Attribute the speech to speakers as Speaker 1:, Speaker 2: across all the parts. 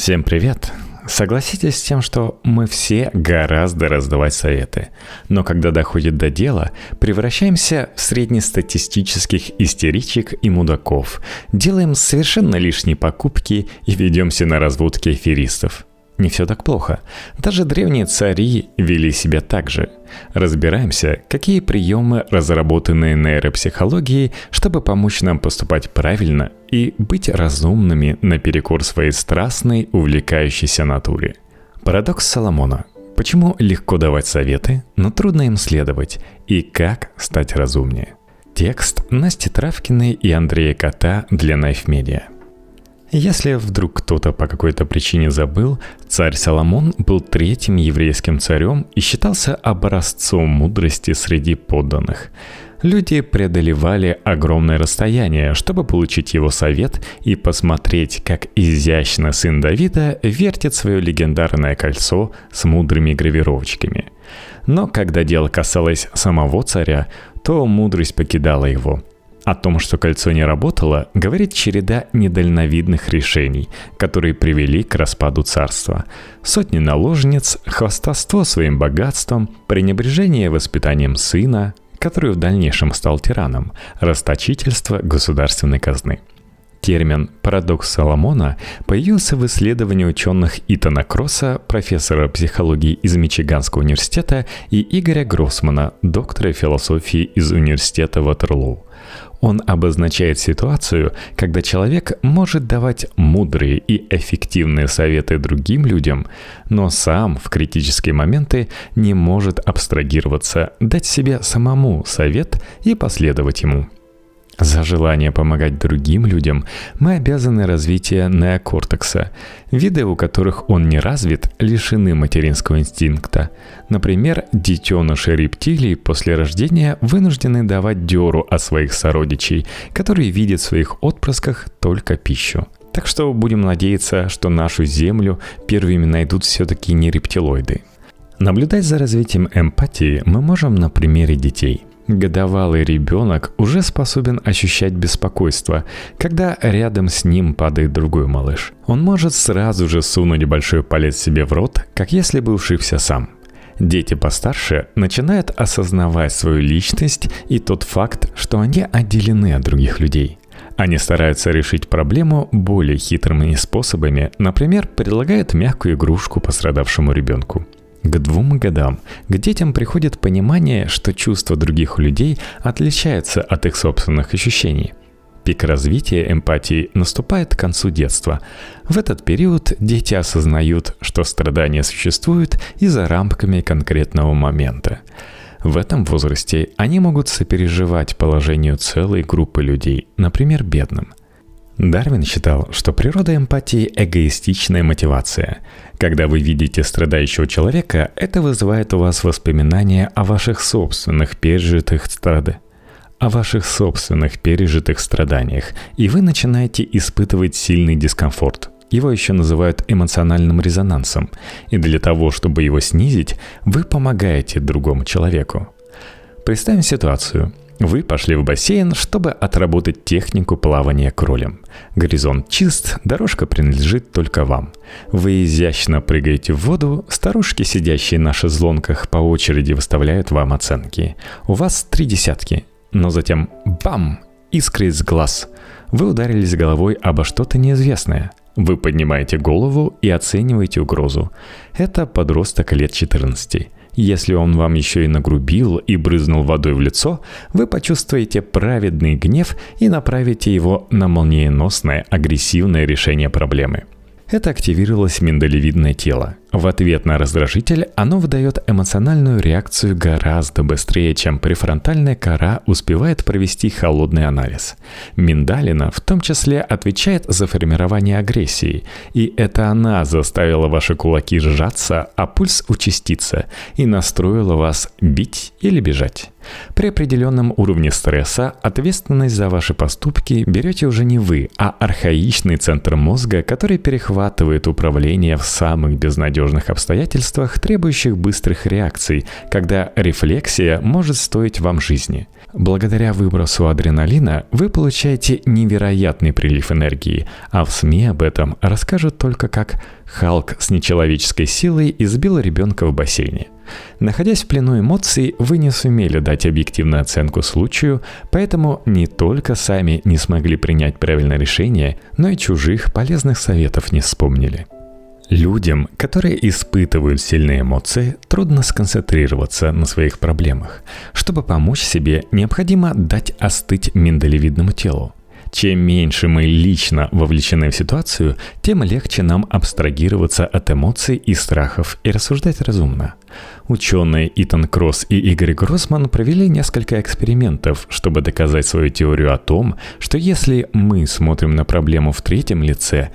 Speaker 1: Всем привет! Согласитесь с тем, что мы все гораздо раздавать советы, но когда доходит до дела, превращаемся в среднестатистических истеричек и мудаков, делаем совершенно лишние покупки и ведемся на разводки аферистов – не все так плохо. Даже древние цари вели себя так же. Разбираемся, какие приемы разработаны нейропсихологией, чтобы помочь нам поступать правильно и быть разумными наперекор своей страстной, увлекающейся натуре. Парадокс Соломона. Почему легко давать советы, но трудно им следовать, и как стать разумнее? Текст Насти Травкиной и Андрея Кота для Knife Media – если вдруг кто-то по какой-то причине забыл, царь Соломон был третьим еврейским царем и считался образцом мудрости среди подданных. Люди преодолевали огромное расстояние, чтобы получить его совет и посмотреть, как изящно сын Давида вертит свое легендарное кольцо с мудрыми гравировочками. Но когда дело касалось самого царя, то мудрость покидала его – о том, что кольцо не работало, говорит череда недальновидных решений, которые привели к распаду царства. Сотни наложниц, хвастовство своим богатством, пренебрежение воспитанием сына, который в дальнейшем стал тираном, расточительство государственной казны. Термин «парадокс Соломона» появился в исследовании ученых Итана Кросса, профессора психологии из Мичиганского университета, и Игоря Гроссмана, доктора философии из университета Ватерлоу. Он обозначает ситуацию, когда человек может давать мудрые и эффективные советы другим людям, но сам в критические моменты не может абстрагироваться, дать себе самому совет и последовать ему. За желание помогать другим людям мы обязаны развитию неокортекса. Виды, у которых он не развит, лишены материнского инстинкта. Например, детеныши рептилий после рождения вынуждены давать дёру от своих сородичей, которые видят в своих отпрысках только пищу. Так что будем надеяться, что нашу Землю первыми найдут все-таки не рептилоиды. Наблюдать за развитием эмпатии мы можем на примере детей – Годовалый ребенок уже способен ощущать беспокойство, когда рядом с ним падает другой малыш. Он может сразу же сунуть большой палец себе в рот, как если бы ушибся сам. Дети постарше начинают осознавать свою личность и тот факт, что они отделены от других людей. Они стараются решить проблему более хитрыми способами, например, предлагают мягкую игрушку пострадавшему ребенку – к двум годам к детям приходит понимание, что чувства других людей отличаются от их собственных ощущений. Пик развития эмпатии наступает к концу детства. В этот период дети осознают, что страдания существуют и за рамками конкретного момента. В этом возрасте они могут сопереживать положению целой группы людей, например, бедным – Дарвин считал, что природа эмпатии – эгоистичная мотивация. Когда вы видите страдающего человека, это вызывает у вас воспоминания о ваших собственных пережитых страданиях о ваших собственных пережитых страданиях, и вы начинаете испытывать сильный дискомфорт. Его еще называют эмоциональным резонансом, и для того, чтобы его снизить, вы помогаете другому человеку. Представим ситуацию. Вы пошли в бассейн, чтобы отработать технику плавания кролем. Горизонт чист, дорожка принадлежит только вам. Вы изящно прыгаете в воду, старушки, сидящие на шезлонках, по очереди выставляют вам оценки. У вас три десятки, но затем бам! Искры из глаз. Вы ударились головой обо что-то неизвестное. Вы поднимаете голову и оцениваете угрозу. Это подросток лет 14. Если он вам еще и нагрубил и брызнул водой в лицо, вы почувствуете праведный гнев и направите его на молниеносное агрессивное решение проблемы. Это активировалось миндалевидное тело. В ответ на раздражитель оно выдает эмоциональную реакцию гораздо быстрее, чем префронтальная кора успевает провести холодный анализ. Миндалина в том числе отвечает за формирование агрессии, и это она заставила ваши кулаки сжаться, а пульс участиться и настроила вас бить или бежать. При определенном уровне стресса ответственность за ваши поступки берете уже не вы, а архаичный центр мозга, который перехватывает управление в самых безнадежных безнадежных обстоятельствах, требующих быстрых реакций, когда рефлексия может стоить вам жизни. Благодаря выбросу адреналина вы получаете невероятный прилив энергии, а в СМИ об этом расскажут только как Халк с нечеловеческой силой избил ребенка в бассейне. Находясь в плену эмоций, вы не сумели дать объективную оценку случаю, поэтому не только сами не смогли принять правильное решение, но и чужих полезных советов не вспомнили. Людям, которые испытывают сильные эмоции, трудно сконцентрироваться на своих проблемах. Чтобы помочь себе, необходимо дать остыть миндалевидному телу. Чем меньше мы лично вовлечены в ситуацию, тем легче нам абстрагироваться от эмоций и страхов и рассуждать разумно. Ученые Итан Кросс и Игорь Гроссман провели несколько экспериментов, чтобы доказать свою теорию о том, что если мы смотрим на проблему в третьем лице,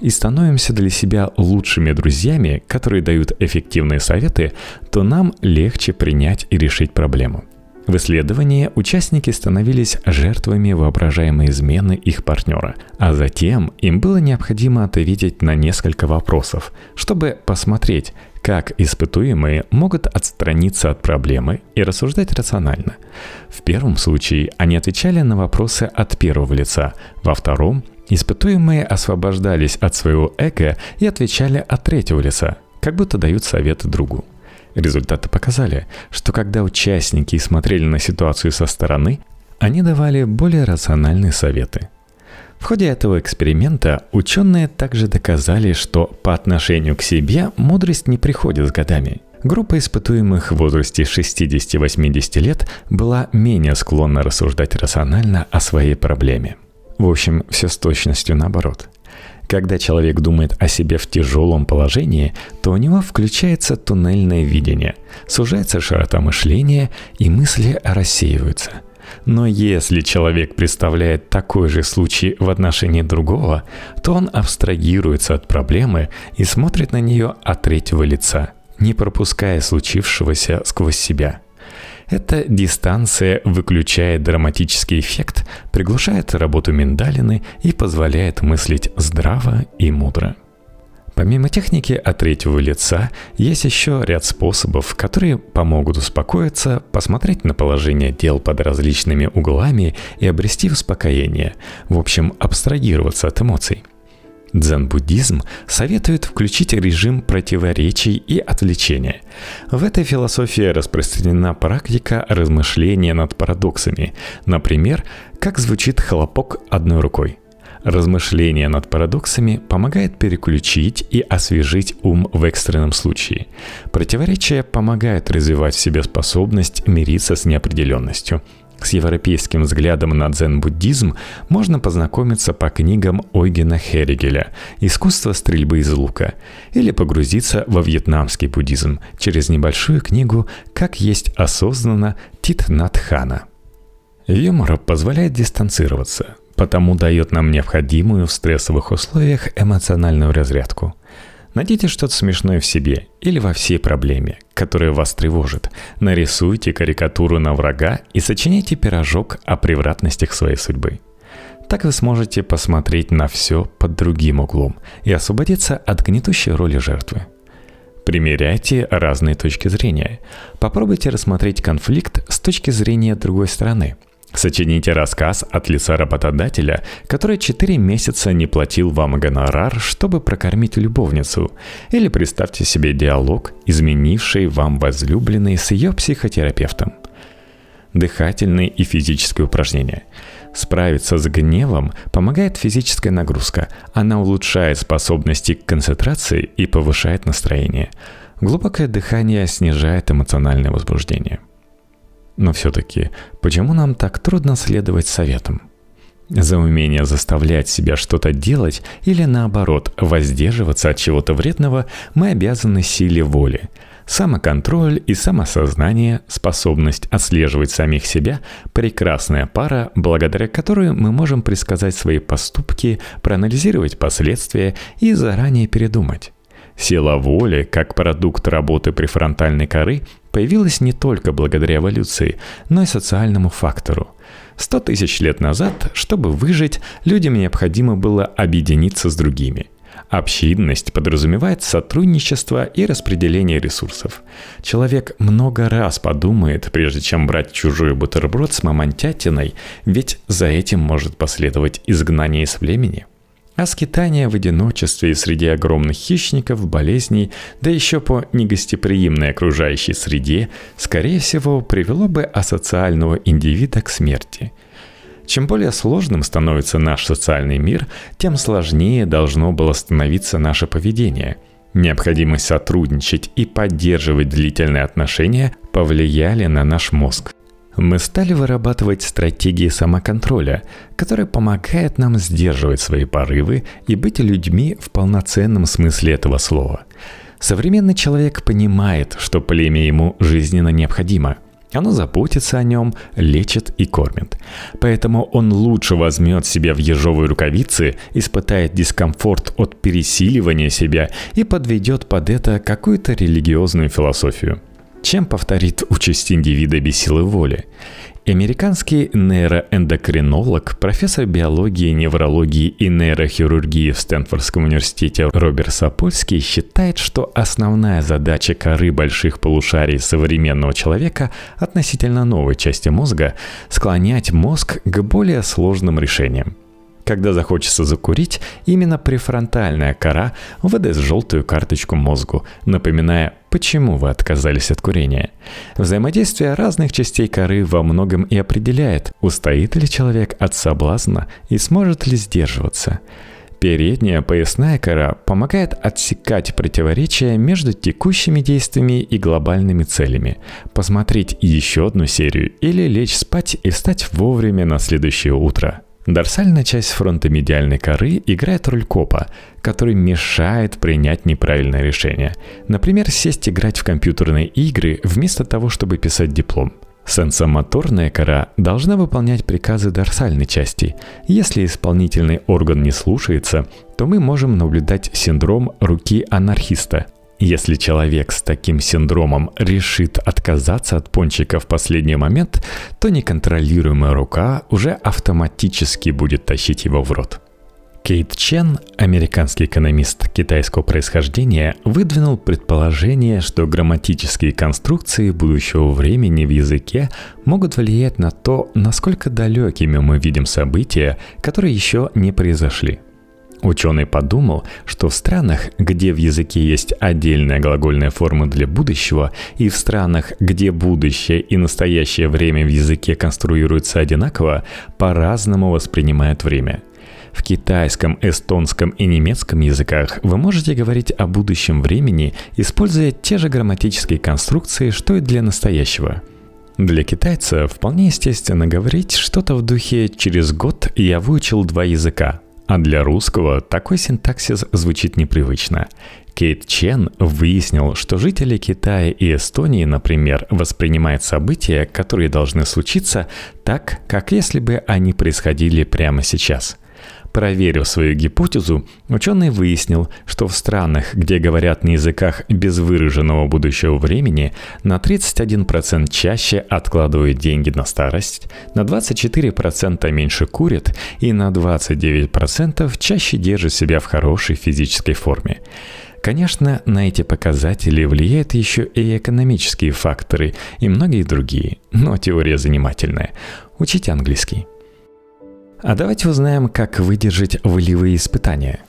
Speaker 1: и становимся для себя лучшими друзьями, которые дают эффективные советы, то нам легче принять и решить проблему. В исследовании участники становились жертвами воображаемой измены их партнера, а затем им было необходимо ответить на несколько вопросов, чтобы посмотреть, как испытуемые могут отстраниться от проблемы и рассуждать рационально. В первом случае они отвечали на вопросы от первого лица, во втором Испытуемые освобождались от своего эго и отвечали от третьего лица, как будто дают советы другу. Результаты показали, что когда участники смотрели на ситуацию со стороны, они давали более рациональные советы. В ходе этого эксперимента ученые также доказали, что по отношению к себе мудрость не приходит с годами. Группа испытуемых в возрасте 60-80 лет была менее склонна рассуждать рационально о своей проблеме – в общем, все с точностью наоборот. Когда человек думает о себе в тяжелом положении, то у него включается туннельное видение, сужается широта мышления и мысли рассеиваются. Но если человек представляет такой же случай в отношении другого, то он абстрагируется от проблемы и смотрит на нее от третьего лица, не пропуская случившегося сквозь себя – эта дистанция выключает драматический эффект, приглушает работу миндалины и позволяет мыслить здраво и мудро. Помимо техники от третьего лица, есть еще ряд способов, которые помогут успокоиться, посмотреть на положение дел под различными углами и обрести успокоение, в общем, абстрагироваться от эмоций – Дзен-буддизм советует включить режим противоречий и отвлечения. В этой философии распространена практика размышления над парадоксами. Например, как звучит хлопок одной рукой. Размышление над парадоксами помогает переключить и освежить ум в экстренном случае. Противоречие помогает развивать в себе способность мириться с неопределенностью – с европейским взглядом на дзен-буддизм можно познакомиться по книгам Ойгена Херигеля «Искусство стрельбы из лука» или погрузиться во вьетнамский буддизм через небольшую книгу «Как есть осознанно» Тит Натхана. Юмор позволяет дистанцироваться, потому дает нам необходимую в стрессовых условиях эмоциональную разрядку – Найдите что-то смешное в себе или во всей проблеме, которая вас тревожит. Нарисуйте карикатуру на врага и сочиняйте пирожок о превратностях своей судьбы. Так вы сможете посмотреть на все под другим углом и освободиться от гнетущей роли жертвы. Примеряйте разные точки зрения. Попробуйте рассмотреть конфликт с точки зрения другой стороны – Сочините рассказ от лица работодателя, который 4 месяца не платил вам гонорар, чтобы прокормить любовницу. Или представьте себе диалог, изменивший вам возлюбленный с ее психотерапевтом. Дыхательные и физические упражнения. Справиться с гневом помогает физическая нагрузка. Она улучшает способности к концентрации и повышает настроение. Глубокое дыхание снижает эмоциональное возбуждение. Но все-таки, почему нам так трудно следовать советам? За умение заставлять себя что-то делать или наоборот воздерживаться от чего-то вредного мы обязаны силе воли. Самоконтроль и самосознание, способность отслеживать самих себя – прекрасная пара, благодаря которой мы можем предсказать свои поступки, проанализировать последствия и заранее передумать. Сила воли, как продукт работы префронтальной коры, появилась не только благодаря эволюции, но и социальному фактору. Сто тысяч лет назад, чтобы выжить, людям необходимо было объединиться с другими. Общинность подразумевает сотрудничество и распределение ресурсов. Человек много раз подумает, прежде чем брать чужой бутерброд с мамонтятиной, ведь за этим может последовать изгнание из племени. А скитание в одиночестве среди огромных хищников, болезней, да еще по негостеприимной окружающей среде, скорее всего, привело бы асоциального индивида к смерти – чем более сложным становится наш социальный мир, тем сложнее должно было становиться наше поведение. Необходимость сотрудничать и поддерживать длительные отношения повлияли на наш мозг. Мы стали вырабатывать стратегии самоконтроля, которые помогают нам сдерживать свои порывы и быть людьми в полноценном смысле этого слова. Современный человек понимает, что племя ему жизненно необходимо – оно заботится о нем, лечит и кормит. Поэтому он лучше возьмет себя в ежовые рукавицы, испытает дискомфорт от пересиливания себя и подведет под это какую-то религиозную философию чем повторит участь индивида без силы воли. Американский нейроэндокринолог, профессор биологии, неврологии и нейрохирургии в Стэнфордском университете Роберт Сапольский считает, что основная задача коры больших полушарий современного человека относительно новой части мозга – склонять мозг к более сложным решениям. Когда захочется закурить, именно префронтальная кора выдаст желтую карточку мозгу, напоминая, почему вы отказались от курения. Взаимодействие разных частей коры во многом и определяет, устоит ли человек от соблазна и сможет ли сдерживаться. Передняя поясная кора помогает отсекать противоречия между текущими действиями и глобальными целями, посмотреть еще одну серию или лечь спать и встать вовремя на следующее утро – Дорсальная часть фронта медиальной коры играет роль копа, который мешает принять неправильное решение. Например, сесть играть в компьютерные игры вместо того, чтобы писать диплом. Сенсомоторная кора должна выполнять приказы дорсальной части. Если исполнительный орган не слушается, то мы можем наблюдать синдром руки анархиста – если человек с таким синдромом решит отказаться от пончика в последний момент, то неконтролируемая рука уже автоматически будет тащить его в рот. Кейт Чен, американский экономист китайского происхождения, выдвинул предположение, что грамматические конструкции будущего времени в языке могут влиять на то, насколько далекими мы видим события, которые еще не произошли – Ученый подумал, что в странах, где в языке есть отдельная глагольная форма для будущего, и в странах, где будущее и настоящее время в языке конструируются одинаково, по-разному воспринимают время. В китайском, эстонском и немецком языках вы можете говорить о будущем времени, используя те же грамматические конструкции, что и для настоящего. Для китайца вполне естественно говорить что-то в духе «через год я выучил два языка», а для русского такой синтаксис звучит непривычно. Кейт Чен выяснил, что жители Китая и Эстонии, например, воспринимают события, которые должны случиться, так, как если бы они происходили прямо сейчас – Проверив свою гипотезу, ученый выяснил, что в странах, где говорят на языках без выраженного будущего времени, на 31% чаще откладывают деньги на старость, на 24% меньше курят и на 29% чаще держат себя в хорошей физической форме. Конечно, на эти показатели влияют еще и экономические факторы и многие другие, но теория занимательная. Учите английский. А давайте узнаем, как выдержать волевые испытания.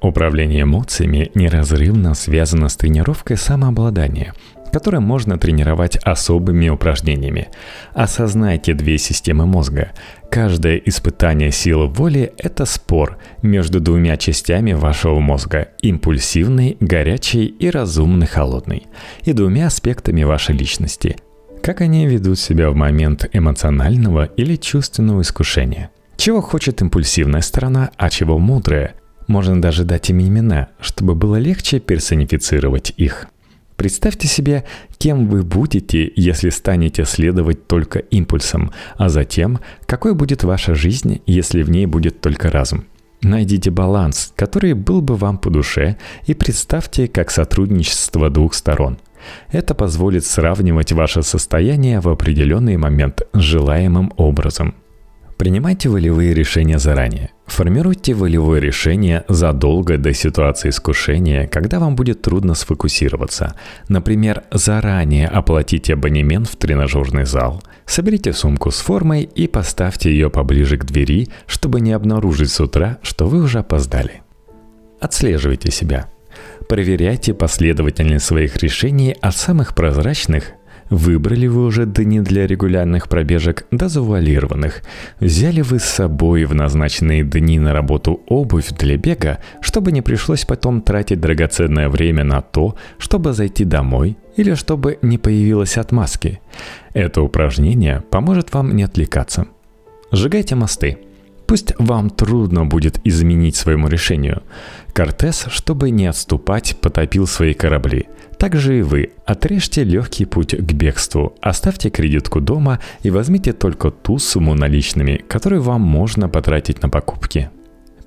Speaker 1: Управление эмоциями неразрывно связано с тренировкой самообладания, которое можно тренировать особыми упражнениями. Осознайте две системы мозга. Каждое испытание силы воли – это спор между двумя частями вашего мозга – импульсивный, горячий и разумный, холодный, и двумя аспектами вашей личности – как они ведут себя в момент эмоционального или чувственного искушения – чего хочет импульсивная сторона, а чего мудрая? Можно даже дать им имена, чтобы было легче персонифицировать их. Представьте себе, кем вы будете, если станете следовать только импульсам, а затем, какой будет ваша жизнь, если в ней будет только разум. Найдите баланс, который был бы вам по душе, и представьте как сотрудничество двух сторон. Это позволит сравнивать ваше состояние в определенный момент с желаемым образом – Принимайте волевые решения заранее. Формируйте волевое решение задолго до ситуации искушения, когда вам будет трудно сфокусироваться. Например, заранее оплатите абонемент в тренажерный зал, соберите сумку с формой и поставьте ее поближе к двери, чтобы не обнаружить с утра, что вы уже опоздали. Отслеживайте себя. Проверяйте последовательность своих решений от самых прозрачных Выбрали вы уже дни для регулярных пробежек до завуалированных? Взяли вы с собой в назначенные дни на работу обувь для бега, чтобы не пришлось потом тратить драгоценное время на то, чтобы зайти домой или чтобы не появилась отмазки? Это упражнение поможет вам не отвлекаться. Сжигайте мосты – Пусть вам трудно будет изменить своему решению. Кортес, чтобы не отступать, потопил свои корабли. Так же и вы. Отрежьте легкий путь к бегству, оставьте кредитку дома и возьмите только ту сумму наличными, которую вам можно потратить на покупки.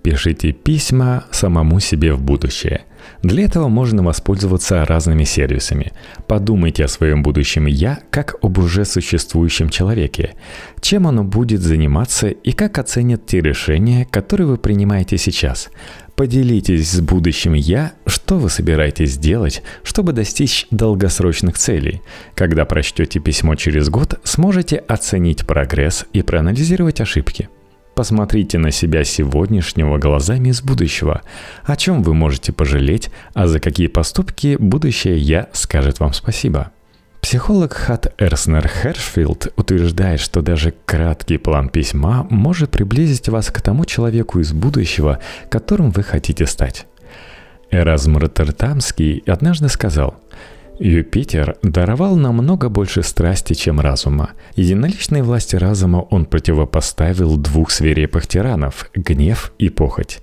Speaker 1: Пишите письма самому себе в будущее. Для этого можно воспользоваться разными сервисами. Подумайте о своем будущем «я» как об уже существующем человеке. Чем оно будет заниматься и как оценит те решения, которые вы принимаете сейчас. Поделитесь с будущим «я», что вы собираетесь сделать, чтобы достичь долгосрочных целей. Когда прочтете письмо через год, сможете оценить прогресс и проанализировать ошибки. Посмотрите на себя сегодняшнего глазами из будущего. О чем вы можете пожалеть, а за какие поступки будущее «я» скажет вам спасибо. Психолог Хат Эрснер Хершфилд утверждает, что даже краткий план письма может приблизить вас к тому человеку из будущего, которым вы хотите стать. Эразм Роттердамский однажды сказал – Юпитер даровал намного больше страсти, чем разума. Единоличной власти разума он противопоставил двух свирепых тиранов – гнев и похоть.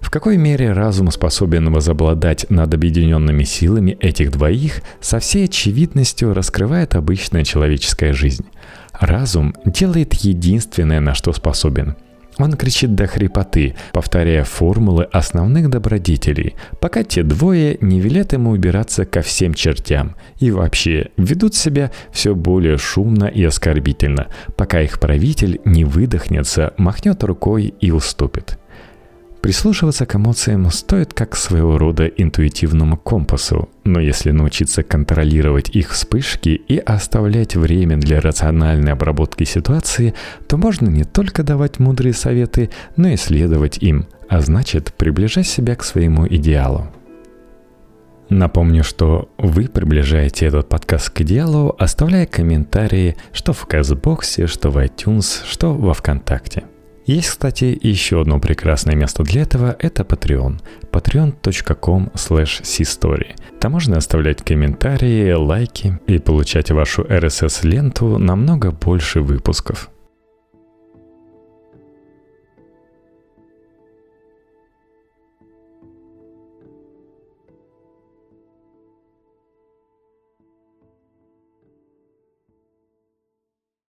Speaker 1: В какой мере разум способен возобладать над объединенными силами этих двоих, со всей очевидностью раскрывает обычная человеческая жизнь. Разум делает единственное, на что способен – он кричит до хрипоты, повторяя формулы основных добродетелей, пока те двое не велят ему убираться ко всем чертям. И вообще ведут себя все более шумно и оскорбительно, пока их правитель не выдохнется, махнет рукой и уступит. Прислушиваться к эмоциям стоит как своего рода интуитивному компасу, но если научиться контролировать их вспышки и оставлять время для рациональной обработки ситуации, то можно не только давать мудрые советы, но и следовать им, а значит приближать себя к своему идеалу. Напомню, что вы приближаете этот подкаст к идеалу, оставляя комментарии что в Казбоксе, что в iTunes, что во Вконтакте – есть, кстати, еще одно прекрасное место для этого – это Patreon. patreon.com slash Там можно оставлять комментарии, лайки и получать вашу RSS-ленту намного больше выпусков.